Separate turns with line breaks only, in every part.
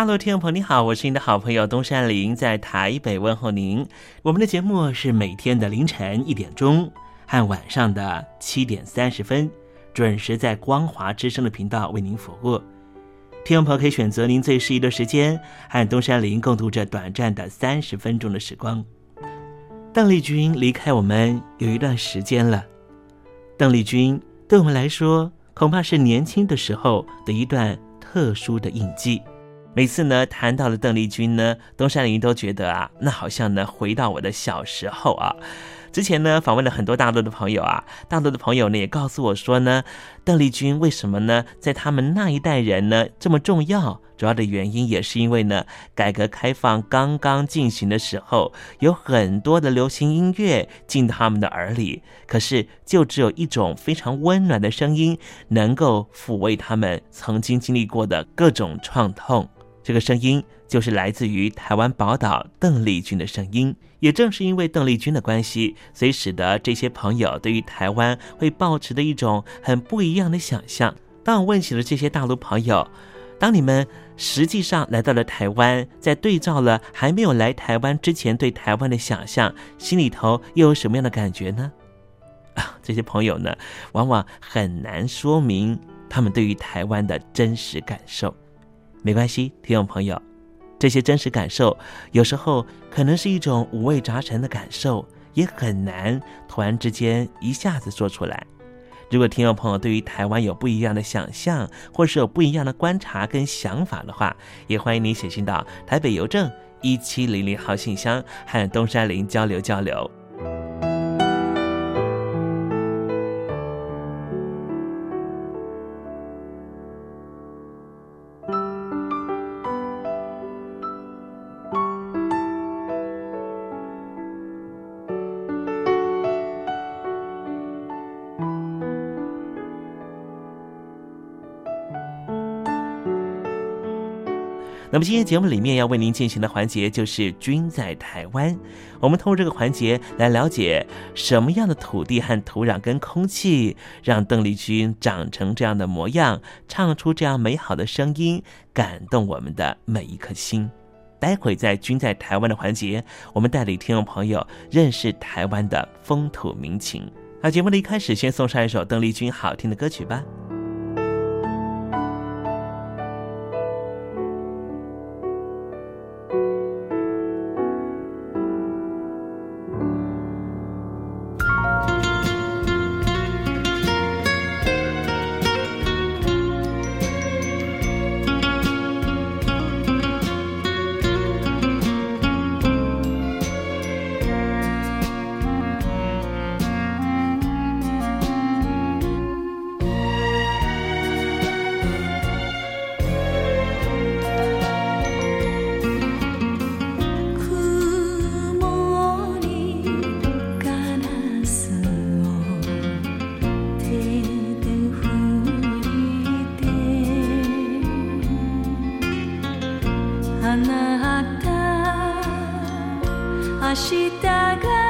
大陆听众朋友，你好，我是您的好朋友东山林，在台北问候您。我们的节目是每天的凌晨一点钟和晚上的七点三十分，准时在光华之声的频道为您服务。听众朋友可以选择您最适宜的时间，和东山林共度这短暂的三十分钟的时光。邓丽君离开我们有一段时间了，邓丽君对我们来说，恐怕是年轻的时候的一段特殊的印记。每次呢谈到了邓丽君呢，东山林都觉得啊，那好像呢回到我的小时候啊。之前呢访问了很多大陆的朋友啊，大陆的朋友呢也告诉我说呢，邓丽君为什么呢在他们那一代人呢这么重要？主要的原因也是因为呢，改革开放刚刚进行的时候，有很多的流行音乐进他们的耳里，可是就只有一种非常温暖的声音，能够抚慰他们曾经经历过的各种创痛。这个声音就是来自于台湾宝岛邓丽君的声音。也正是因为邓丽君的关系，所以使得这些朋友对于台湾会抱持的一种很不一样的想象。当我问起了这些大陆朋友，当你们实际上来到了台湾，在对照了还没有来台湾之前对台湾的想象，心里头又有什么样的感觉呢？啊，这些朋友呢，往往很难说明他们对于台湾的真实感受。没关系，听众朋友，这些真实感受有时候可能是一种五味杂陈的感受，也很难突然之间一下子说出来。如果听众朋友对于台湾有不一样的想象，或是有不一样的观察跟想法的话，也欢迎你写信到台北邮政一七零零号信箱，和东山林交流交流。那么今天节目里面要为您进行的环节就是“君在台湾”。我们通过这个环节来了解什么样的土地和土壤跟空气，让邓丽君长成这样的模样，唱出这样美好的声音，感动我们的每一颗心。待会在“君在台湾”的环节，我们带领听众朋友认识台湾的风土民情。那节目的一开始，先送上一首邓丽君好听的歌曲吧。
下个。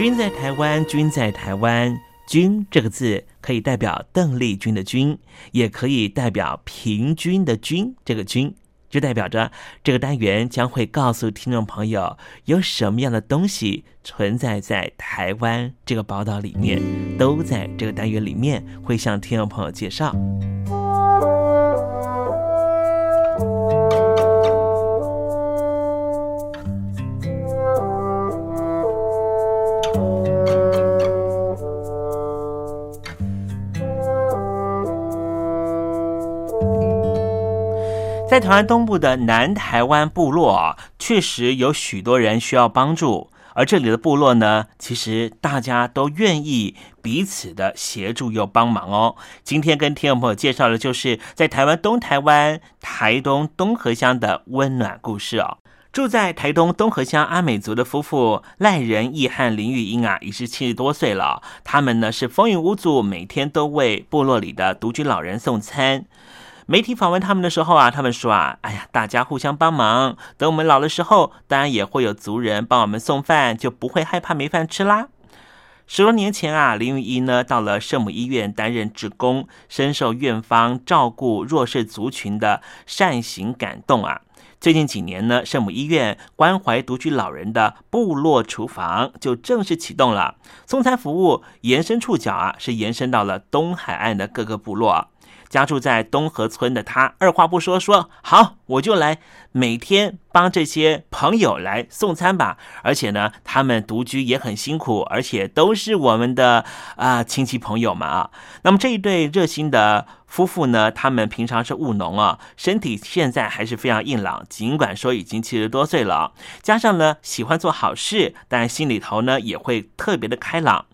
君在台湾，君在台湾。君这个字可以代表邓丽君的君，也可以代表平均的均。这个均就代表着这个单元将会告诉听众朋友有什么样的东西存在在台湾这个宝岛里面，都在这个单元里面会向听众朋友介绍。在台湾东部的南台湾部落啊，确实有许多人需要帮助。而这里的部落呢，其实大家都愿意彼此的协助又帮忙哦。今天跟听众朋友介绍的就是在台湾东台湾台东东河乡的温暖故事哦。住在台东东河乡阿美族的夫妇赖仁义和林玉英啊，已是七十多岁了。他们呢是风雨无阻，每天都为部落里的独居老人送餐。媒体访问他们的时候啊，他们说啊，哎呀，大家互相帮忙，等我们老的时候，当然也会有族人帮我们送饭，就不会害怕没饭吃啦。十多年前啊，林玉英呢到了圣母医院担任职工，深受院方照顾弱势族群的善行感动啊。最近几年呢，圣母医院关怀独居老人的部落厨房就正式启动了，送餐服务延伸触角啊，是延伸到了东海岸的各个部落。家住在东河村的他，二话不说说好，我就来每天帮这些朋友来送餐吧。而且呢，他们独居也很辛苦，而且都是我们的啊亲戚朋友们啊。那么这一对热心的夫妇呢，他们平常是务农啊，身体现在还是非常硬朗，尽管说已经七十多岁了，加上呢喜欢做好事，但心里头呢也会特别的开朗。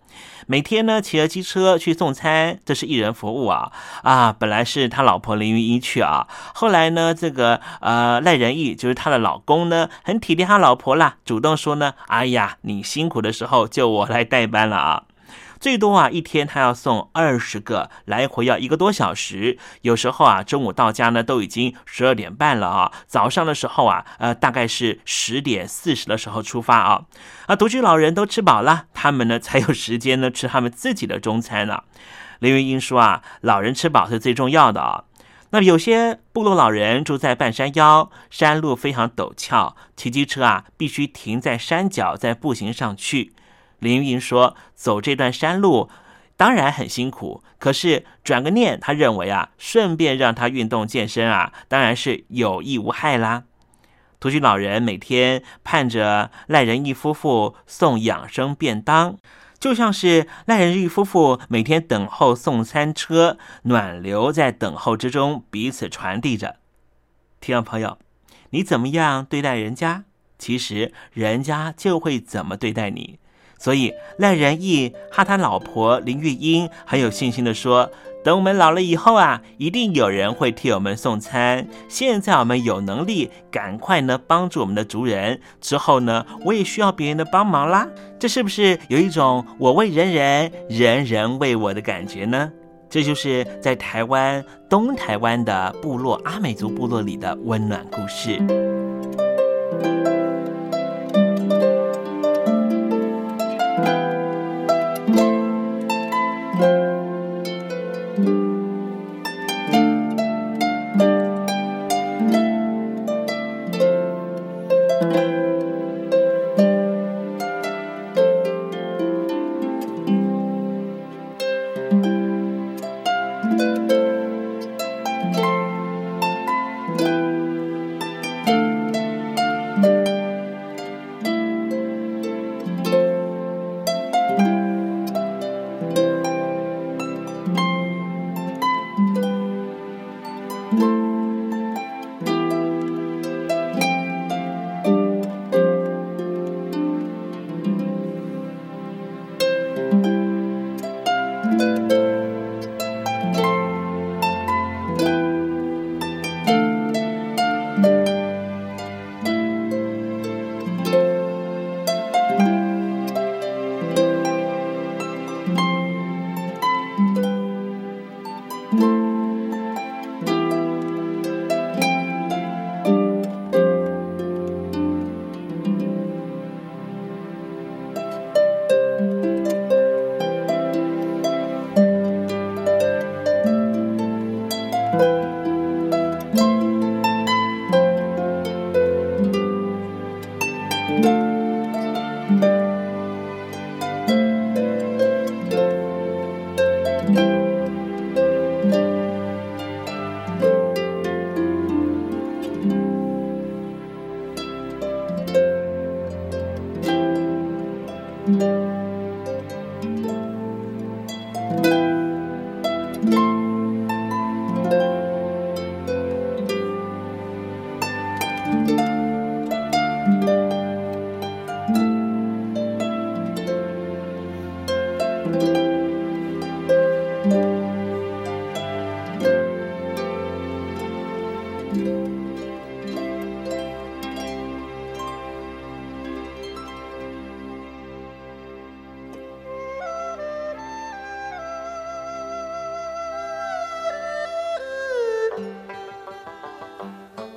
每天呢，骑着机车去送餐，这是一人服务啊啊！本来是他老婆林云一去啊，后来呢，这个呃赖仁义就是他的老公呢，很体贴他老婆啦，主动说呢，哎呀，你辛苦的时候就我来代班了啊。最多啊，一天他要送二十个，来回要一个多小时。有时候啊，中午到家呢，都已经十二点半了啊。早上的时候啊，呃，大概是十点四十的时候出发啊。啊，独居老人都吃饱了，他们呢才有时间呢吃他们自己的中餐呢。林云英说啊，老人吃饱是最重要的啊。那有些部落老人住在半山腰，山路非常陡峭，骑机车啊必须停在山脚，再步行上去。林云说：“走这段山路当然很辛苦，可是转个念，他认为啊，顺便让他运动健身啊，当然是有益无害啦。”独居老人每天盼着赖仁义夫妇送养生便当，就像是赖仁义夫妇每天等候送餐车，暖流在等候之中彼此传递着。听众朋友，你怎么样对待人家，其实人家就会怎么对待你。所以赖仁义和他老婆林玉英很有信心的说：“等我们老了以后啊，一定有人会替我们送餐。现在我们有能力，赶快呢帮助我们的族人。之后呢，我也需要别人的帮忙啦。这是不是有一种我为人人，人人为我的感觉呢？这就是在台湾东台湾的部落阿美族部落里的温暖故事。”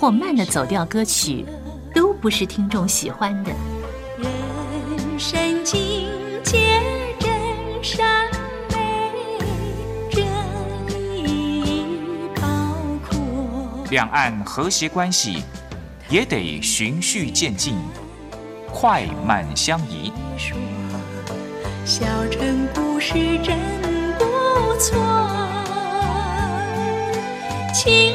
或慢的走调歌曲，都不是听众喜欢的。
人生境界真善美，这意义包括。
两岸和谐关系也得循序渐进，快慢相宜。
小城故事真不错，亲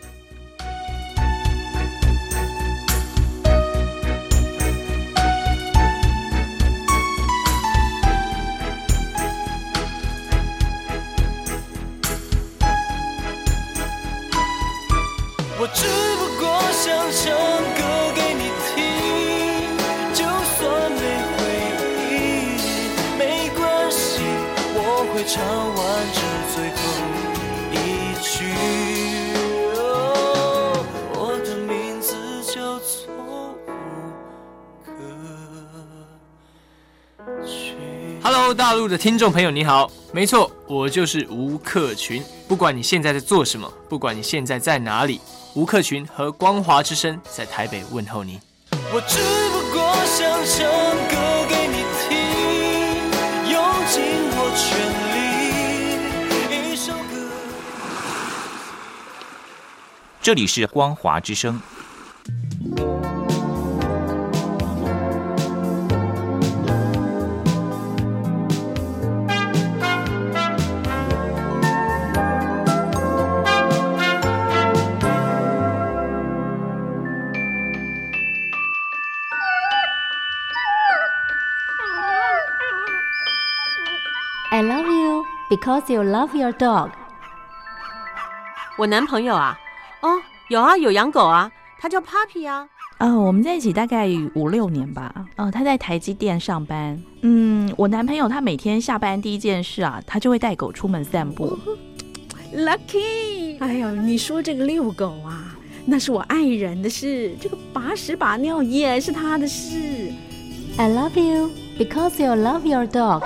唱完这最后一句。哦我的名字叫做。
Hello，大陆的听众朋友，你好，没错，我就是吴克群。不管你现在在做什么，不管你现在在哪里，吴克群和光华之声在台北问候你。
我只不过想唱歌给你听，用尽我全
这里是光华之声。
I love you because you love your dog。
我男朋友啊，哦， 有啊，有养狗啊，他叫 Papi 啊。
呃，我们在一起大概五六年吧。呃，他在台积电上班。嗯，我男朋友他每天下班第一件事啊，他就会带狗出门散步。
Lucky，哎呦，你说这个遛狗啊，那是我爱人的事，这个把屎把尿也是他的事。
I love you because you love your dog。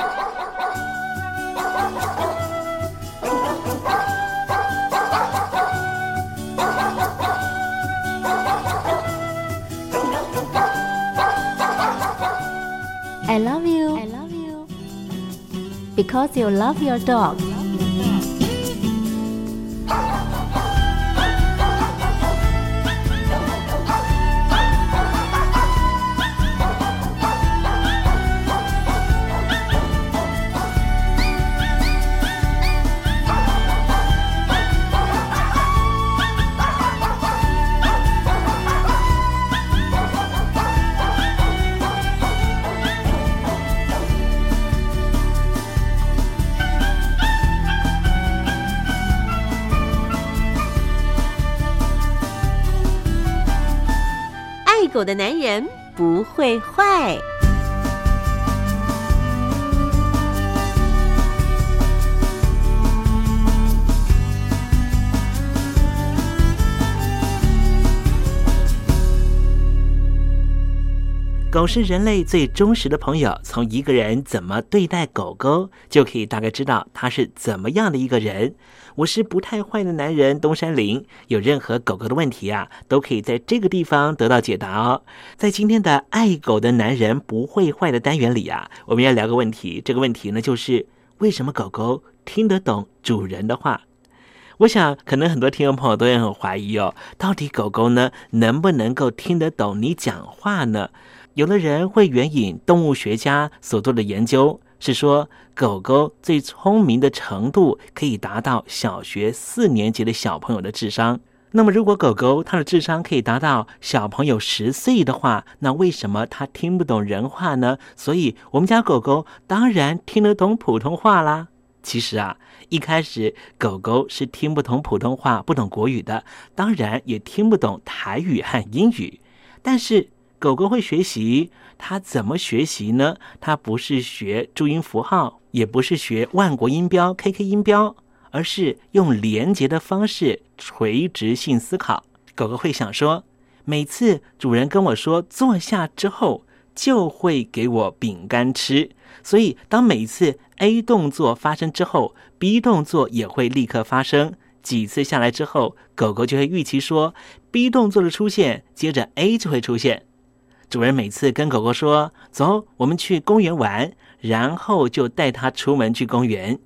I love you. I love you. Because you love your dog.
狗的男人不会坏。
狗是人类最忠实的朋友，从一个人怎么对待狗狗，就可以大概知道他是怎么样的一个人。我是不太坏的男人东山林，有任何狗狗的问题啊，都可以在这个地方得到解答哦。在今天的爱狗的男人不会坏的单元里啊，我们要聊个问题，这个问题呢就是为什么狗狗听得懂主人的话？我想，可能很多听众朋友都会很怀疑哦，到底狗狗呢能不能够听得懂你讲话呢？有的人会援引动物学家所做的研究，是说狗狗最聪明的程度可以达到小学四年级的小朋友的智商。那么，如果狗狗它的智商可以达到小朋友十岁的话，那为什么它听不懂人话呢？所以，我们家狗狗当然听得懂普通话啦。其实啊，一开始狗狗是听不懂普通话、不懂国语的，当然也听不懂台语和英语，但是。狗狗会学习，它怎么学习呢？它不是学注音符号，也不是学万国音标、KK 音标，而是用连接的方式，垂直性思考。狗狗会想说，每次主人跟我说坐下之后，就会给我饼干吃。所以，当每次 A 动作发生之后，B 动作也会立刻发生。几次下来之后，狗狗就会预期说，B 动作的出现，接着 A 就会出现。主人每次跟狗狗说：“走，我们去公园玩。”然后就带它出门去公园。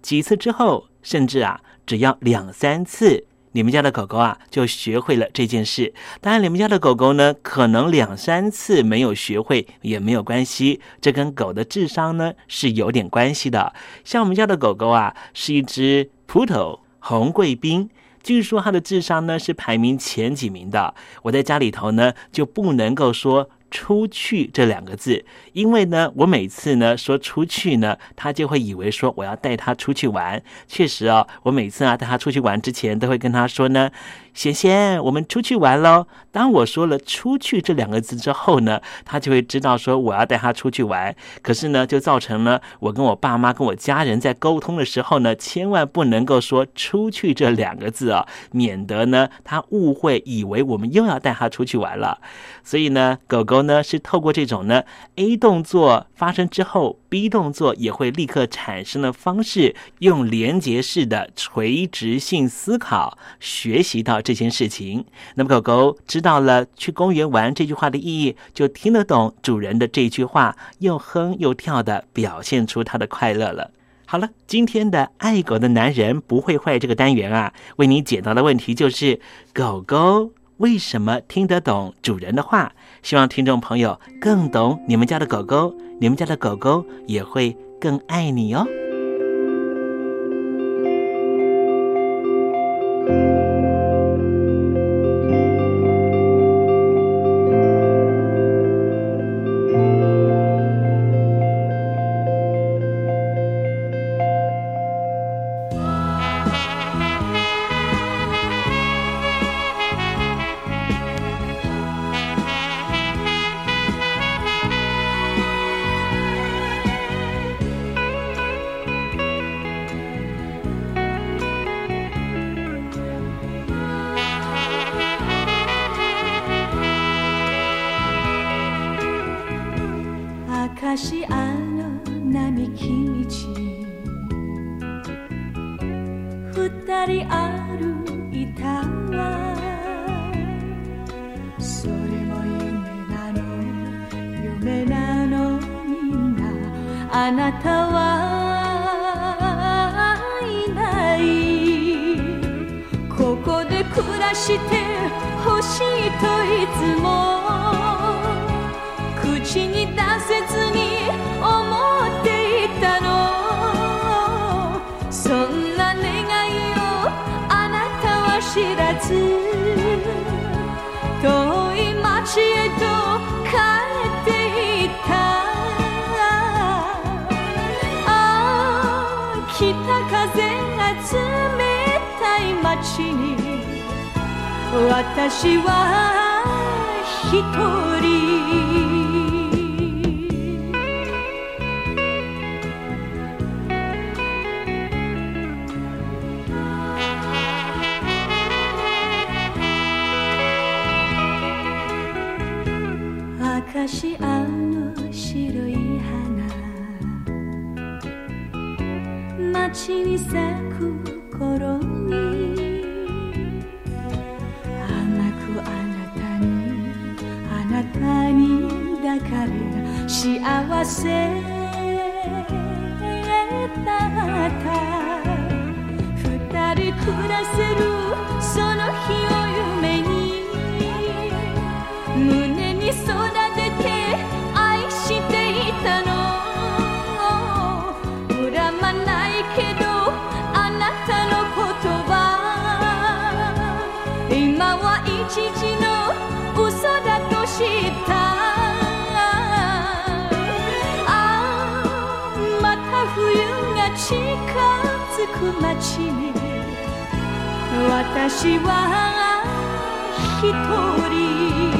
几次之后，甚至啊，只要两三次，你们家的狗狗啊就学会了这件事。当然，你们家的狗狗呢，可能两三次没有学会也没有关系，这跟狗的智商呢是有点关系的。像我们家的狗狗啊，是一只葡萄红贵宾。据说他的智商呢是排名前几名的。我在家里头呢就不能够说。出去这两个字，因为呢，我每次呢说出去呢，他就会以为说我要带他出去玩。确实哦，我每次啊带他出去玩之前，都会跟他说呢，贤贤，我们出去玩喽。当我说了“出去”这两个字之后呢，他就会知道说我要带他出去玩。可是呢，就造成了我跟我爸妈、跟我家人在沟通的时候呢，千万不能够说“出去”这两个字啊，免得呢他误会，以为我们又要带他出去玩了。所以呢，狗狗。呢是透过这种呢 A 动作发生之后，B 动作也会立刻产生的方式，用连结式的垂直性思考学习到这件事情。那么狗狗知道了去公园玩这句话的意义，就听得懂主人的这句话，又哼又跳的表现出它的快乐了。好了，今天的爱狗的男人不会坏这个单元啊，为你解答的问题就是狗狗。为什么听得懂主人的话？希望听众朋友更懂你们家的狗狗，你们家的狗狗也会更爱你哦。
いたわ。それも夢なの夢なのみんな。あなたはいない。ここで暮らしてほしいといつも。口に出せずに思私に私は一人。明石あの白い花。街に咲く幸せく街に。私は一人。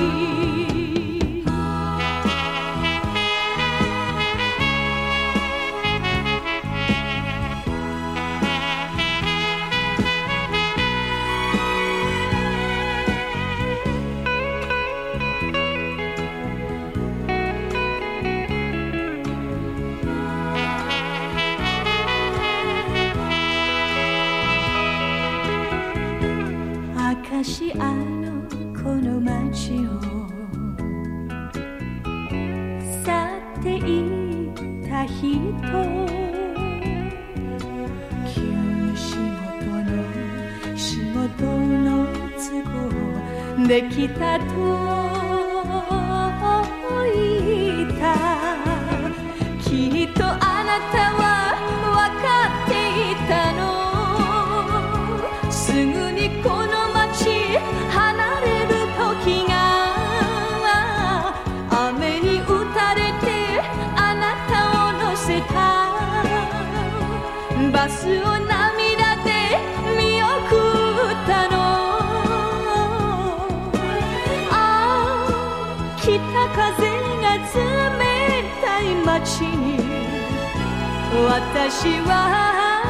私は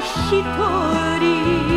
一人。